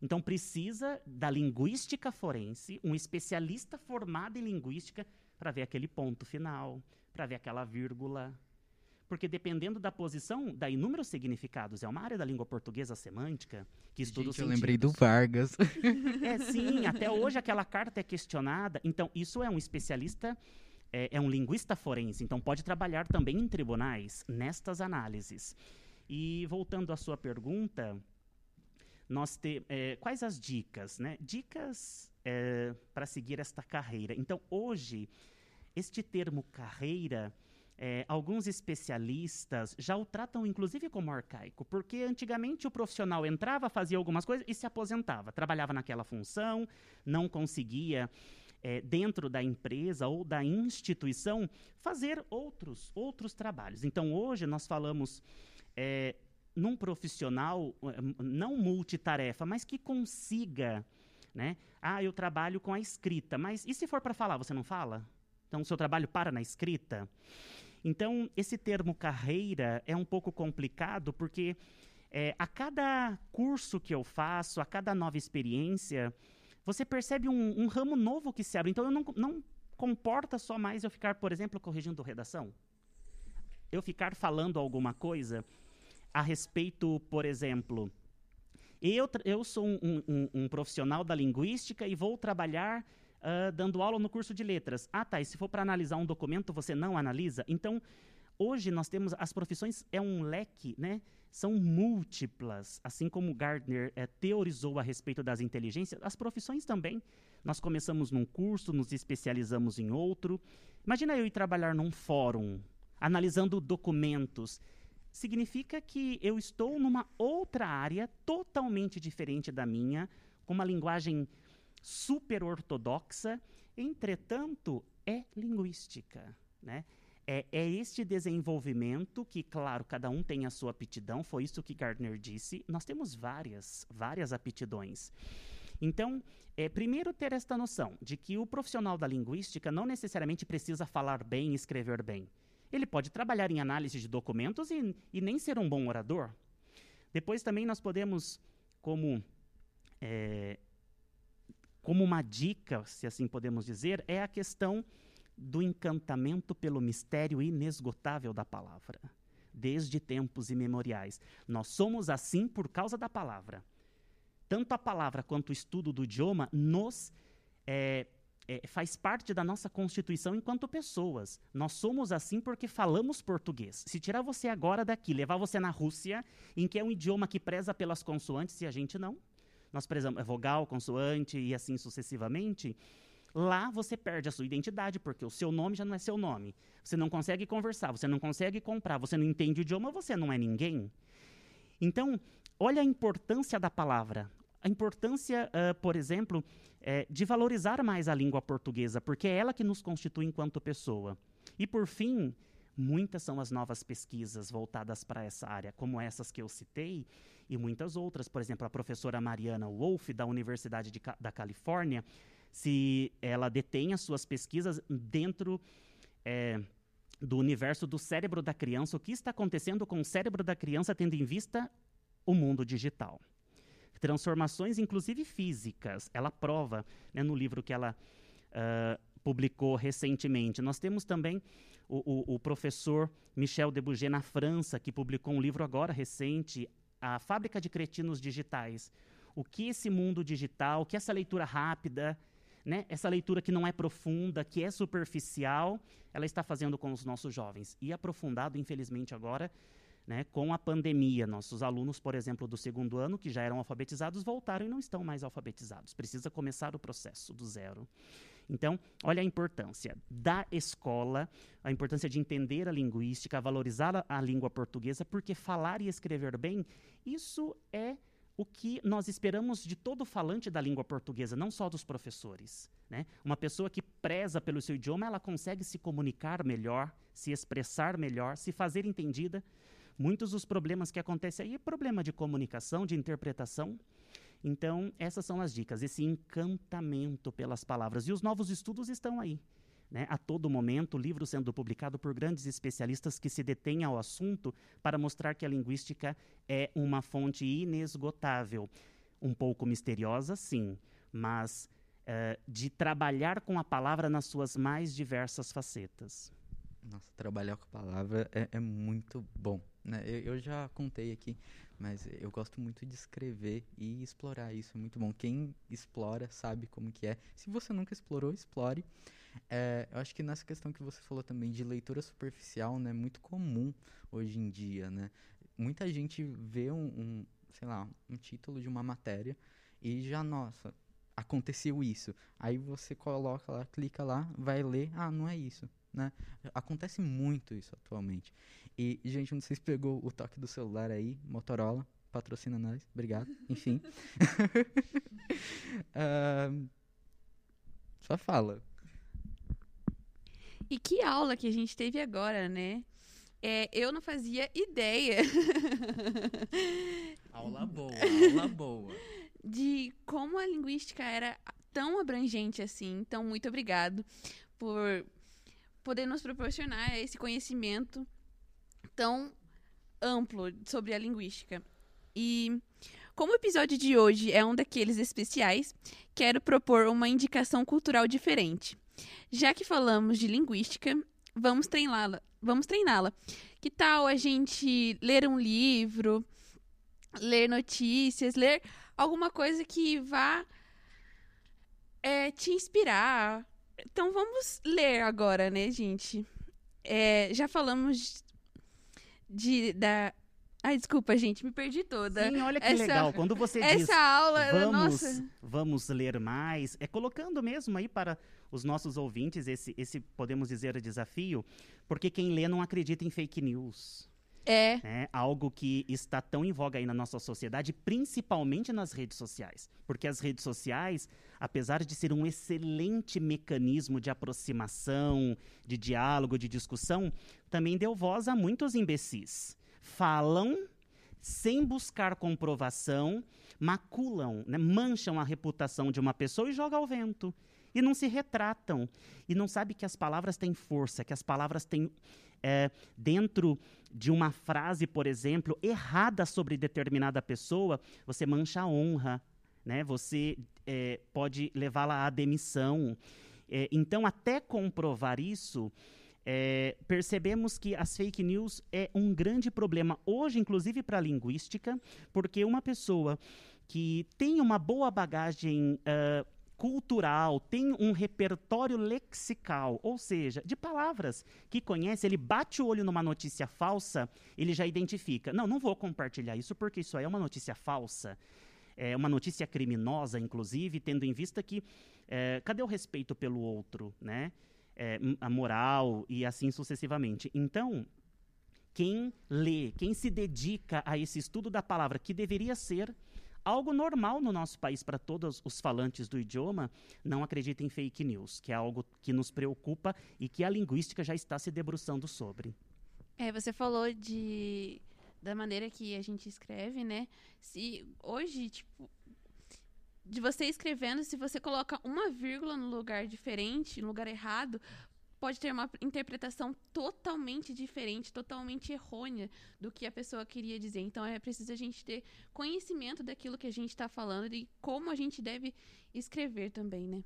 Então, precisa da linguística forense, um especialista formado em linguística, para ver aquele ponto final, para ver aquela vírgula, porque dependendo da posição, dá inúmeros significados. É uma área da língua portuguesa semântica que estuda Gente, os eu lembrei do Vargas. É, sim, até hoje aquela carta é questionada. Então, isso é um especialista, é, é um linguista forense, então pode trabalhar também em tribunais, nestas análises. E voltando à sua pergunta, nós te, é, quais as dicas, né? Dicas é, para seguir esta carreira. Então, hoje, este termo carreira é, alguns especialistas já o tratam inclusive como arcaico, porque antigamente o profissional entrava, fazia algumas coisas e se aposentava, trabalhava naquela função, não conseguia é, dentro da empresa ou da instituição fazer outros outros trabalhos. Então hoje nós falamos é, num profissional é, não multitarefa, mas que consiga, né? Ah, eu trabalho com a escrita, mas e se for para falar, você não fala? Então o seu trabalho para na escrita? Então, esse termo carreira é um pouco complicado porque é, a cada curso que eu faço, a cada nova experiência, você percebe um, um ramo novo que se abre. Então, eu não, não comporta só mais eu ficar, por exemplo, corrigindo redação. Eu ficar falando alguma coisa a respeito, por exemplo, eu, eu sou um, um, um profissional da linguística e vou trabalhar uh, dando aula no curso de letras. Ah, tá. E se for para analisar um documento, você não analisa? Então, hoje nós temos as profissões é um leque, né? São múltiplas, assim como Gardner é, teorizou a respeito das inteligências. As profissões também. Nós começamos num curso, nos especializamos em outro. Imagina eu ir trabalhar num fórum, analisando documentos. Significa que eu estou numa outra área totalmente diferente da minha, com uma linguagem super ortodoxa, entretanto, é linguística. Né? É, é este desenvolvimento que, claro, cada um tem a sua aptidão, foi isso que Gardner disse. Nós temos várias, várias aptidões. Então, é, primeiro ter esta noção de que o profissional da linguística não necessariamente precisa falar bem e escrever bem. Ele pode trabalhar em análise de documentos e, e nem ser um bom orador. Depois também nós podemos, como é, como uma dica, se assim podemos dizer, é a questão do encantamento pelo mistério inesgotável da palavra, desde tempos imemoriais. Nós somos assim por causa da palavra. Tanto a palavra quanto o estudo do idioma nos é, é, faz parte da nossa constituição enquanto pessoas. Nós somos assim porque falamos português. Se tirar você agora daqui, levar você na Rússia, em que é um idioma que preza pelas consoantes e a gente não, nós prezamos é vogal, consoante e assim sucessivamente, lá você perde a sua identidade, porque o seu nome já não é seu nome. Você não consegue conversar, você não consegue comprar, você não entende o idioma, você não é ninguém. Então, olha a importância da palavra. A importância, uh, por exemplo, é, de valorizar mais a língua portuguesa, porque é ela que nos constitui enquanto pessoa. E, por fim, muitas são as novas pesquisas voltadas para essa área, como essas que eu citei, e muitas outras. Por exemplo, a professora Mariana Wolff, da Universidade de, da Califórnia, se ela detém as suas pesquisas dentro é, do universo do cérebro da criança, o que está acontecendo com o cérebro da criança tendo em vista o mundo digital. Transformações, inclusive físicas, ela prova né, no livro que ela uh, publicou recentemente. Nós temos também o, o, o professor Michel Debouget na França, que publicou um livro agora recente, a fábrica de cretinos digitais. O que esse mundo digital, o que essa leitura rápida, né, essa leitura que não é profunda, que é superficial, ela está fazendo com os nossos jovens. E aprofundado, infelizmente, agora, né, com a pandemia. Nossos alunos, por exemplo, do segundo ano, que já eram alfabetizados, voltaram e não estão mais alfabetizados. Precisa começar o processo do zero. Então, olha a importância da escola, a importância de entender a linguística, valorizar a, língua portuguesa, porque falar e escrever bem, isso é o que nós esperamos de todo falante da língua portuguesa, não só dos professores. Né? Uma pessoa que preza pelo seu idioma, ela consegue se comunicar melhor, se expressar melhor, se fazer entendida. Muitos dos problemas que acontecem aí é problema de comunicação, de interpretação. Então, essas são as dicas, esse encantamento pelas palavras. E os novos estudos estão aí. Né, a todo momento, livro sendo publicado por grandes especialistas que se detêm ao assunto para mostrar que a linguística é uma fonte inesgotável. Um pouco misteriosa, sim, mas uh, de trabalhar com a palavra nas suas mais diversas facetas. Nossa, trabalhar com a palavra é, é muito bom. Né? Eu, eu, já contei aqui, mas eu gosto muito de escrever e explorar isso. É muito bom. Quem explora sabe como que é. Se você nunca explorou, explore. É, eu acho que nessa questão que você falou também de leitura superficial, né, é muito comum hoje em dia, né? Muita gente vê um, um, sei lá, um título de uma matéria e já, nossa, aconteceu isso. Aí você coloca lá, clica lá, vai ler, ah, não é isso, né? Acontece muito isso atualmente. E, gente, não sei se pegou o toque do celular aí, Motorola, patrocina nós, obrigado. Enfim. uh, só fala. E que aula que a gente teve agora, né? É, eu não fazia ideia. aula boa, aula boa. De como a linguística era tão abrangente assim. Então, muito obrigado por poder nos proporcionar esse conhecimento tão amplo sobre a linguística. E como o episódio de hoje é um daqueles especiais, quero propor uma indicação cultural diferente. Já que falamos de linguística, vamos treiná-la. Vamos treiná-la. Que tal a gente ler um livro, ler notícias, ler alguma coisa que vá é, te inspirar? Então vamos ler agora, né, gente? É, já falamos de, da, Ai, desculpa, gente, me perdi toda. Sim, olha que essa, legal. Quando você essa diz. Essa aula, vamos, nossa. Vamos ler mais. É colocando mesmo aí para os nossos ouvintes esse, esse podemos dizer, desafio, porque quem lê não acredita em fake news. É. é. Algo que está tão em voga aí na nossa sociedade, principalmente nas redes sociais. Porque as redes sociais, apesar de ser um excelente mecanismo de aproximação, de diálogo, de discussão, também deu voz a muitos imbecis falam sem buscar comprovação, maculam, né, mancham a reputação de uma pessoa e jogam ao vento. E não se retratam. E não sabe que as palavras têm força, que as palavras têm. É, dentro de uma frase, por exemplo, errada sobre determinada pessoa, você mancha a honra, né? você é, pode levá-la à demissão. É, então, até comprovar isso, é, percebemos que as fake news é um grande problema hoje, inclusive para a linguística, porque uma pessoa que tem uma boa bagagem uh, cultural, tem um repertório lexical, ou seja, de palavras que conhece, ele bate o olho numa notícia falsa, ele já identifica. Não, não vou compartilhar isso porque isso aí é uma notícia falsa. É uma notícia criminosa, inclusive, tendo em vista que é, cadê o respeito pelo outro, né? é, a moral e assim sucessivamente. Então, quem lê, quem se dedica a esse estudo da palavra, que deveria ser algo normal no nosso país para todos os falantes do idioma, não acredita em fake news, que é algo que nos preocupa e que a linguística já está se debruçando sobre. É, você falou de da maneira que a gente escreve, né? Se hoje, tipo, de você escrevendo, se você coloca uma vírgula no lugar diferente, no lugar errado, pode ter uma interpretação totalmente diferente, totalmente errônea do que a pessoa queria dizer. Então é preciso a gente ter conhecimento daquilo que a gente está falando e como a gente deve escrever também, né?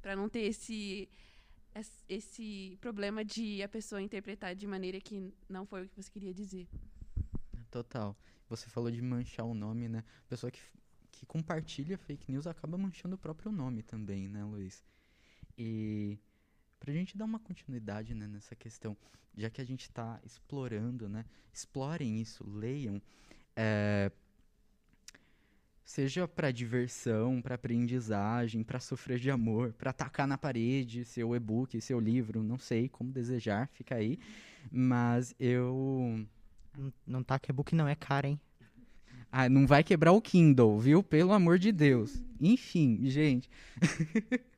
Para não ter esse esse problema de a pessoa interpretar de maneira que não foi o que você queria dizer. Total. Você falou de manchar o nome, né? Pessoa que que compartilha fake news acaba manchando o próprio nome também, né, Luiz? E para a gente dar uma continuidade né, nessa questão, já que a gente está explorando, né? Explorem isso, leiam. É, seja para diversão, para aprendizagem, para sofrer de amor, para atacar na parede seu e-book, seu livro, não sei como desejar, fica aí. Mas eu. Não, não tá que e-book não é caro, hein? Ah, não vai quebrar o Kindle, viu? Pelo amor de Deus. Enfim, gente.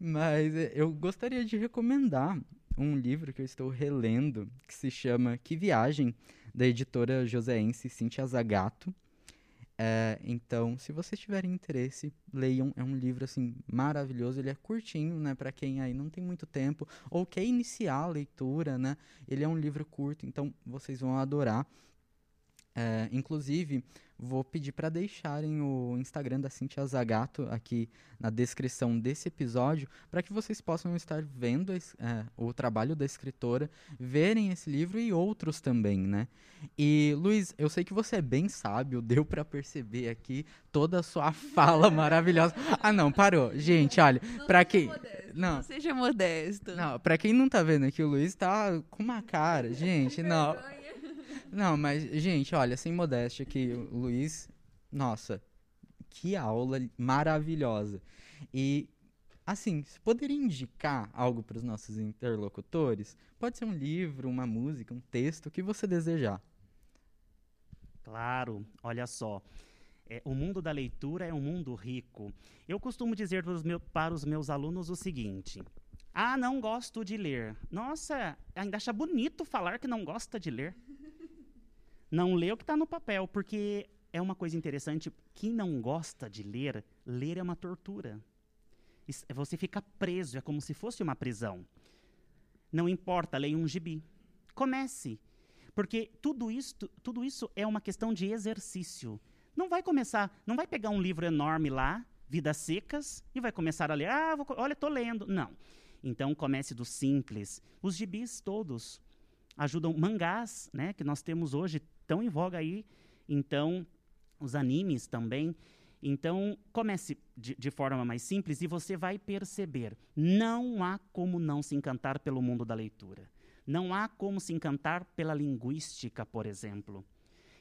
Mas eh, eu gostaria de recomendar um livro que eu estou relendo, que se chama Que Viagem, da editora joseense Cintia Zagato. É, então, se vocês tiverem interesse, leiam. É um livro assim maravilhoso. Ele é curtinho, né, para quem aí não tem muito tempo ou quer iniciar a leitura, né? Ele é um livro curto, então vocês vão adorar. É, inclusive, vou pedir para deixarem o Instagram da Cintia Zagato aqui na descrição desse episódio, para que vocês possam estar vendo é, o trabalho da escritora, verem esse livro e outros também, né? E, Luiz, eu sei que você é bem sábio, deu para perceber aqui toda a sua fala maravilhosa. Ah, não, parou. Gente, olha, para quem... Modesto, não. não seja modesto. Não, para quem não tá vendo aqui, o Luiz tá com uma cara, gente, não... Não, mas, gente, olha, sem modéstia aqui, o Luiz, nossa, que aula maravilhosa. E, assim, você poderia indicar algo para os nossos interlocutores? Pode ser um livro, uma música, um texto, o que você desejar. Claro, olha só. É, o mundo da leitura é um mundo rico. Eu costumo dizer para os, para os meus alunos o seguinte: Ah, não gosto de ler. Nossa, ainda acha bonito falar que não gosta de ler. Não lê o que está no papel, porque é uma coisa interessante. Quem não gosta de ler, ler é uma tortura. Você fica preso, é como se fosse uma prisão. Não importa, leia um gibi. Comece. Porque tudo isso, tudo isso é uma questão de exercício. Não vai começar, não vai pegar um livro enorme lá, Vidas Secas, e vai começar a ler. Ah, vou, olha, estou lendo. Não. Então comece do simples. Os gibis todos ajudam mangás, né, que nós temos hoje tão em voga aí. Então, os animes também. Então, comece de, de, forma mais simples e você vai perceber. Não há como não se encantar pelo mundo da leitura. Não há como se encantar pela linguística, por exemplo.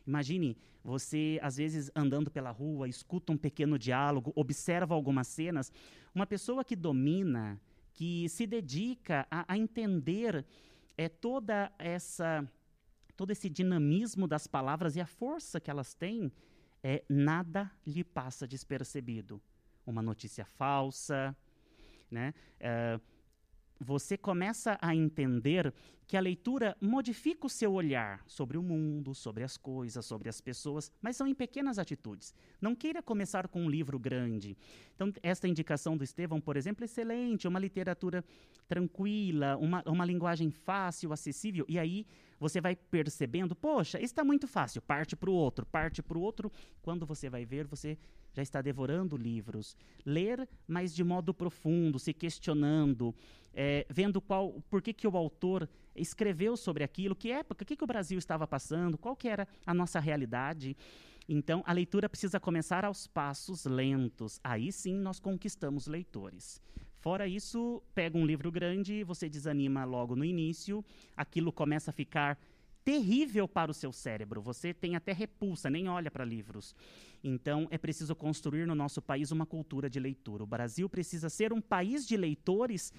Imagine você, às vezes, andando pela rua, escuta um pequeno diálogo, observa algumas cenas. Uma pessoa que domina, que se dedica a, a entender é, toda essa todo esse dinamismo das palavras e a força que elas têm, é, nada lhe passa despercebido. Uma notícia falsa, né? É, você começa a entender que a leitura modifica o seu olhar sobre o mundo, sobre as coisas, sobre as pessoas, mas são em pequenas atitudes. Não queira começar com um livro grande. Então, esta indicação do Estevão, por exemplo, é excelente, uma literatura tranquila, uma, uma linguagem fácil, acessível, e aí você vai percebendo, poxa, está muito fácil, parte para o outro, parte para o outro. Quando você vai ver, você já está devorando livros. Ler, mas de modo profundo, se questionando, é, vendo qual, por que, que o autor escreveu sobre aquilo, que época, o que, que o Brasil estava passando, qual que era a nossa realidade. Então, a leitura precisa começar aos passos lentos. Aí sim nós conquistamos leitores. Fora isso, pega um livro grande, você desanima logo no início, aquilo começa a ficar terrível para o seu cérebro. Você tem até repulsa, nem olha para livros. Então, é preciso construir no nosso país uma cultura de leitura. O Brasil precisa ser um país de leitores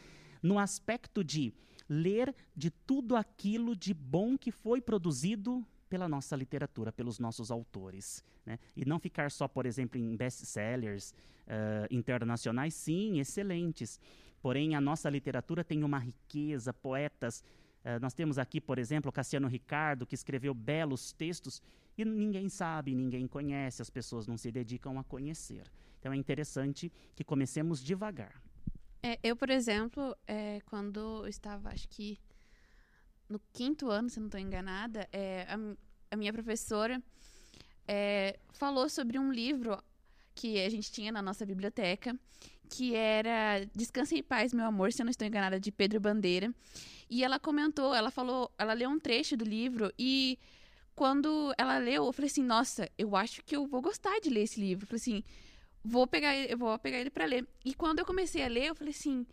no aspecto de ler de tudo aquilo de bom que foi produzido pela nossa literatura, pelos nossos autores. Né? E não ficar só, por exemplo, em best-sellers uh, internacionais, sim, excelentes. Porém, a nossa literatura tem uma riqueza, poetas. Uh, nós temos aqui, por exemplo, Cassiano Ricardo, que escreveu belos textos e ninguém sabe, ninguém conhece, as pessoas não se dedicam a conhecer. Então é interessante que comecemos devagar. É, eu, por exemplo, é, quando estava, acho que no quinto ano, se não estou enganada, é, a, a, minha professora é, falou sobre um livro que a gente tinha na nossa biblioteca, que era Descanse em Paz, Meu Amor, se eu não estou enganada, de Pedro Bandeira. E ela comentou, ela falou, ela leu um trecho do livro e quando ela leu, eu falei assim, nossa, eu acho que eu vou gostar de ler esse livro. Eu falei assim, vou pegar eu vou pegar ele para ler. E quando eu comecei a ler, eu falei assim,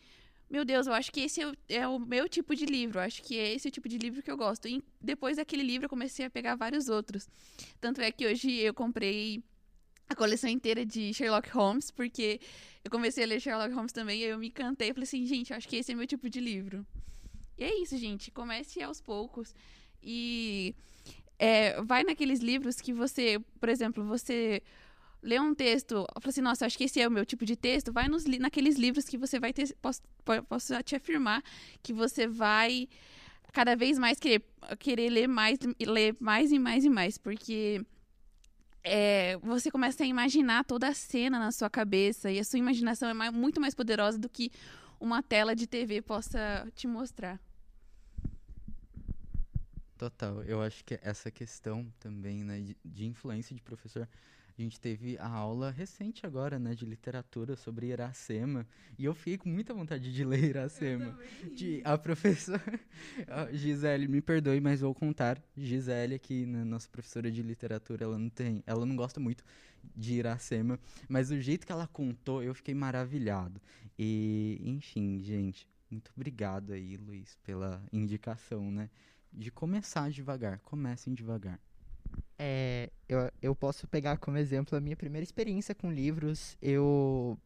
meu Deus, eu acho que esse é o, é o meu tipo de livro, eu acho que é esse o tipo de livro que eu gosto. E depois daquele livro eu comecei a pegar vários outros. Tanto é que hoje eu comprei a coleção inteira de Sherlock Holmes, porque eu comecei a ler Sherlock Holmes também, e eu me encantei falei assim, gente, eu acho que esse é meu tipo de livro. E é isso, gente. Comece aos poucos. E é, vai naqueles livros que você, por exemplo, você lê um texto, fala assim, nossa, acho que esse é o meu tipo de texto, vai nos, naqueles livros que você vai ter, posso, posso te afirmar que você vai cada vez mais querer, querer ler mais, ler mais e mais e mais, porque é, você começa a imaginar toda a cena na sua cabeça e a sua imaginação é mais, muito mais poderosa do que uma tela de TV possa te mostrar. Total, eu acho que essa questão também, né, de, de influência de professor, a gente teve a aula recente agora, né, de literatura sobre Iracema, e eu fiquei com muita vontade de ler Iracema. De, a professora Gisele, me perdoe, mas vou contar. Gisele aqui, né, nossa professora de literatura, ela não tem, ela não gosta muito de Iracema, mas o jeito que ela contou, eu fiquei maravilhado. E, enfim, gente, muito obrigado aí, Luiz, pela indicação, né? de começar devagar. Comecem devagar. É, eu, eu posso pegar como exemplo a minha primeira experiência com livros. Eu,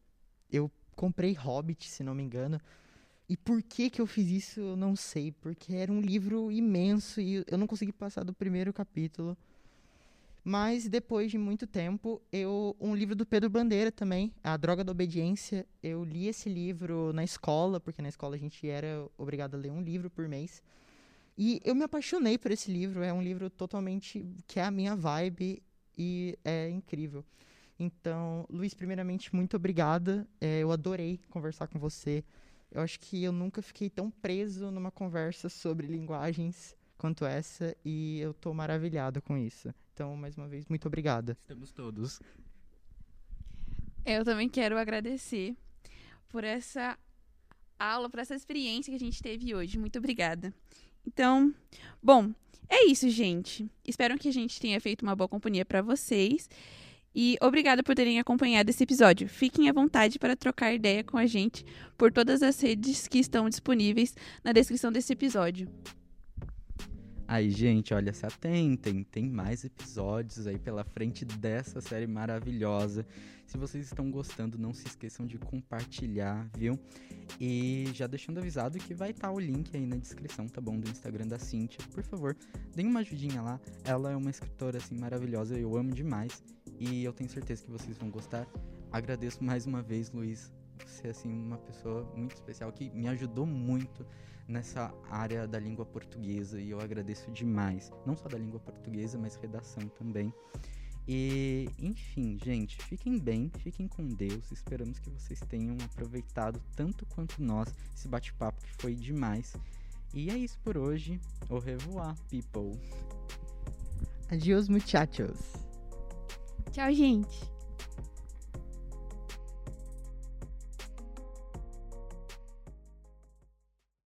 eu comprei Hobbit, se não me engano. E por que que eu fiz isso, eu não sei. Porque era um livro imenso e eu não consegui passar do primeiro capítulo. Mas depois de muito tempo, eu um livro do Pedro Bandeira também, A Droga da Obediência. Eu li esse livro na escola, porque na escola a gente era obrigado a ler um livro por mês. E eu me apaixonei por esse livro. É um livro totalmente que é a minha vibe e é incrível. Então, Luiz, primeiramente, muito obrigada. É, eu adorei conversar com você. Eu acho que eu nunca fiquei tão preso numa conversa sobre linguagens quanto essa e eu estou maravilhado com isso. Então, mais uma vez, muito obrigada. Estamos todos. Eu também quero agradecer por essa aula, por essa experiência que a gente teve hoje. Muito obrigada. Então, bom, é isso, gente. Espero que a gente tenha feito uma boa companhia para vocês. E obrigada por terem acompanhado esse episódio. Fiquem à vontade para trocar ideia com a gente por todas as redes que estão disponíveis na descrição desse episódio. Aí, gente, olha, se atentem, tem mais episódios aí pela frente dessa série maravilhosa. Se vocês estão gostando, não se esqueçam de compartilhar, viu? E já deixando avisado que vai estar tá o link aí na descrição, tá bom? Do Instagram da Cintia. Por favor, deem uma ajudinha lá. Ela é uma escritora, assim, maravilhosa, eu amo demais. E eu tenho certeza que vocês vão gostar. Agradeço mais uma vez, Luiz. Você, assim, uma pessoa muito especial que me ajudou muito nessa área da língua portuguesa e eu agradeço demais. Não só da língua portuguesa, mas redação também. E, enfim, gente, fiquem bem, fiquem com Deus. Esperamos que vocês tenham aproveitado tanto quanto nós esse bate-papo que foi demais. E é isso por hoje. Au revoir, people. Adiós, muchachos. Tchau, gente.